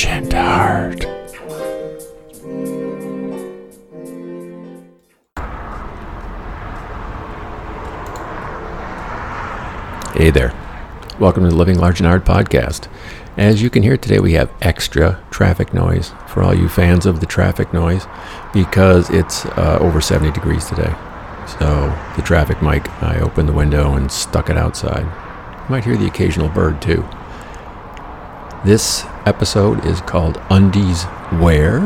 large and hard. Hey there. Welcome to the Living Large and Hard podcast. As you can hear today, we have extra traffic noise for all you fans of the traffic noise because it's uh, over 70 degrees today. So the traffic mic, I opened the window and stuck it outside. You might hear the occasional bird too. This episode is called Undies Wear.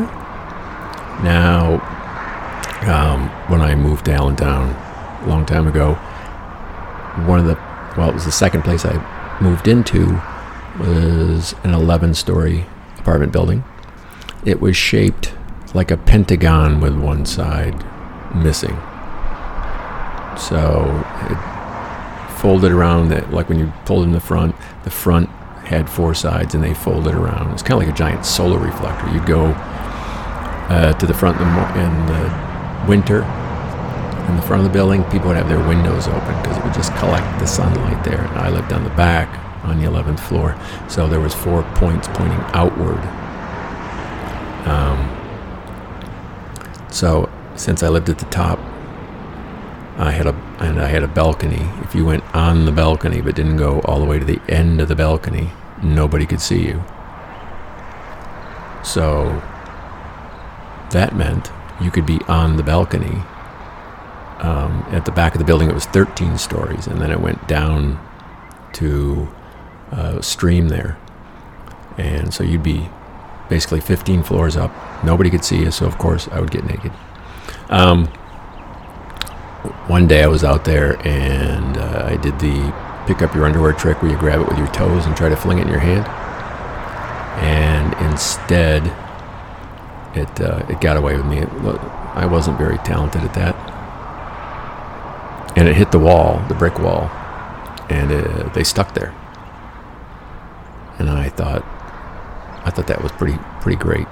Now, um, when I moved to Allentown a long time ago, one of the, well, it was the second place I moved into was an 11 story apartment building. It was shaped like a pentagon with one side missing. So it folded around, that, like when you pulled in the front, the front had four sides and they folded around. It's kind of like a giant solar reflector. You'd go uh, to the front in the, mo- in the winter, in the front of the building, people would have their windows open because it would just collect the sunlight there. And I lived on the back on the 11th floor, so there was four points pointing outward. Um, so since I lived at the top, I had a and I had a balcony. If you went on the balcony but didn't go all the way to the end of the balcony, nobody could see you. So that meant you could be on the balcony. Um, at the back of the building, it was 13 stories, and then it went down to a stream there, and so you'd be basically 15 floors up. Nobody could see you, so of course I would get naked. Um, one day I was out there and uh, I did the pick up your underwear trick where you grab it with your toes and try to fling it in your hand. And instead, it uh, it got away with me. I wasn't very talented at that. And it hit the wall, the brick wall, and it, they stuck there. And I thought, I thought that was pretty pretty great.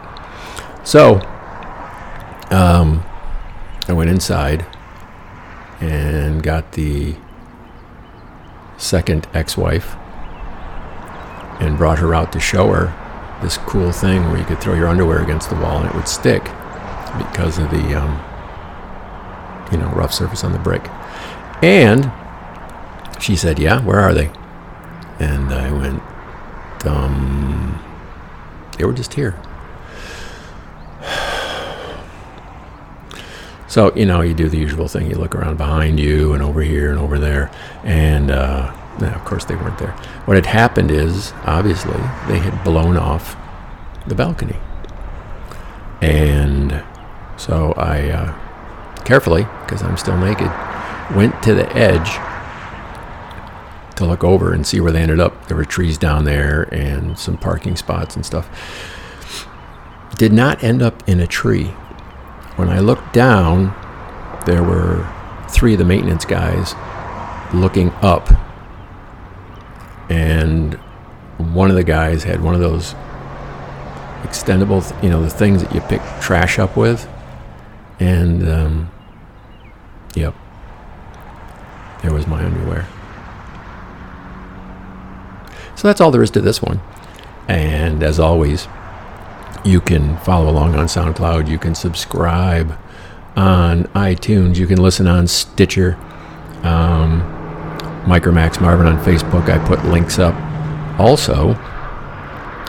So, um, I went inside and got the second ex-wife and brought her out to show her this cool thing where you could throw your underwear against the wall and it would stick because of the um, you know rough surface on the brick. And she said yeah where are they? And i went um they were just here So, you know, you do the usual thing. You look around behind you and over here and over there. And, uh, of course, they weren't there. What had happened is, obviously, they had blown off the balcony. And so I uh, carefully, because I'm still naked, went to the edge to look over and see where they ended up. There were trees down there and some parking spots and stuff. Did not end up in a tree when I looked down, there were three of the maintenance guys looking up. And one of the guys had one of those extendable, you know, the things that you pick trash up with. And, um, yep, there was my underwear. So that's all there is to this one. And as always, you can follow along on SoundCloud. You can subscribe on iTunes. You can listen on Stitcher. Um, Micromax Marvin on Facebook. I put links up also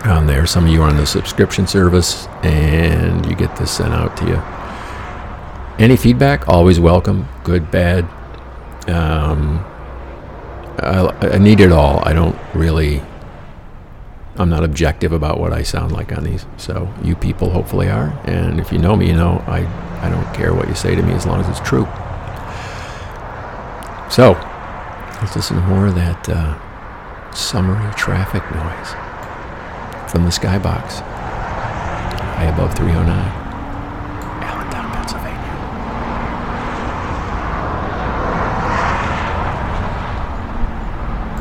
on there. Some of you are on the subscription service, and you get this sent out to you. Any feedback, always welcome. Good, bad. Um, I, I need it all. I don't really I'm not objective about what I sound like on these. So you people hopefully are. And if you know me, you know I, I don't care what you say to me as long as it's true. So let's listen to more of that uh, summery traffic noise from the skybox high above 309.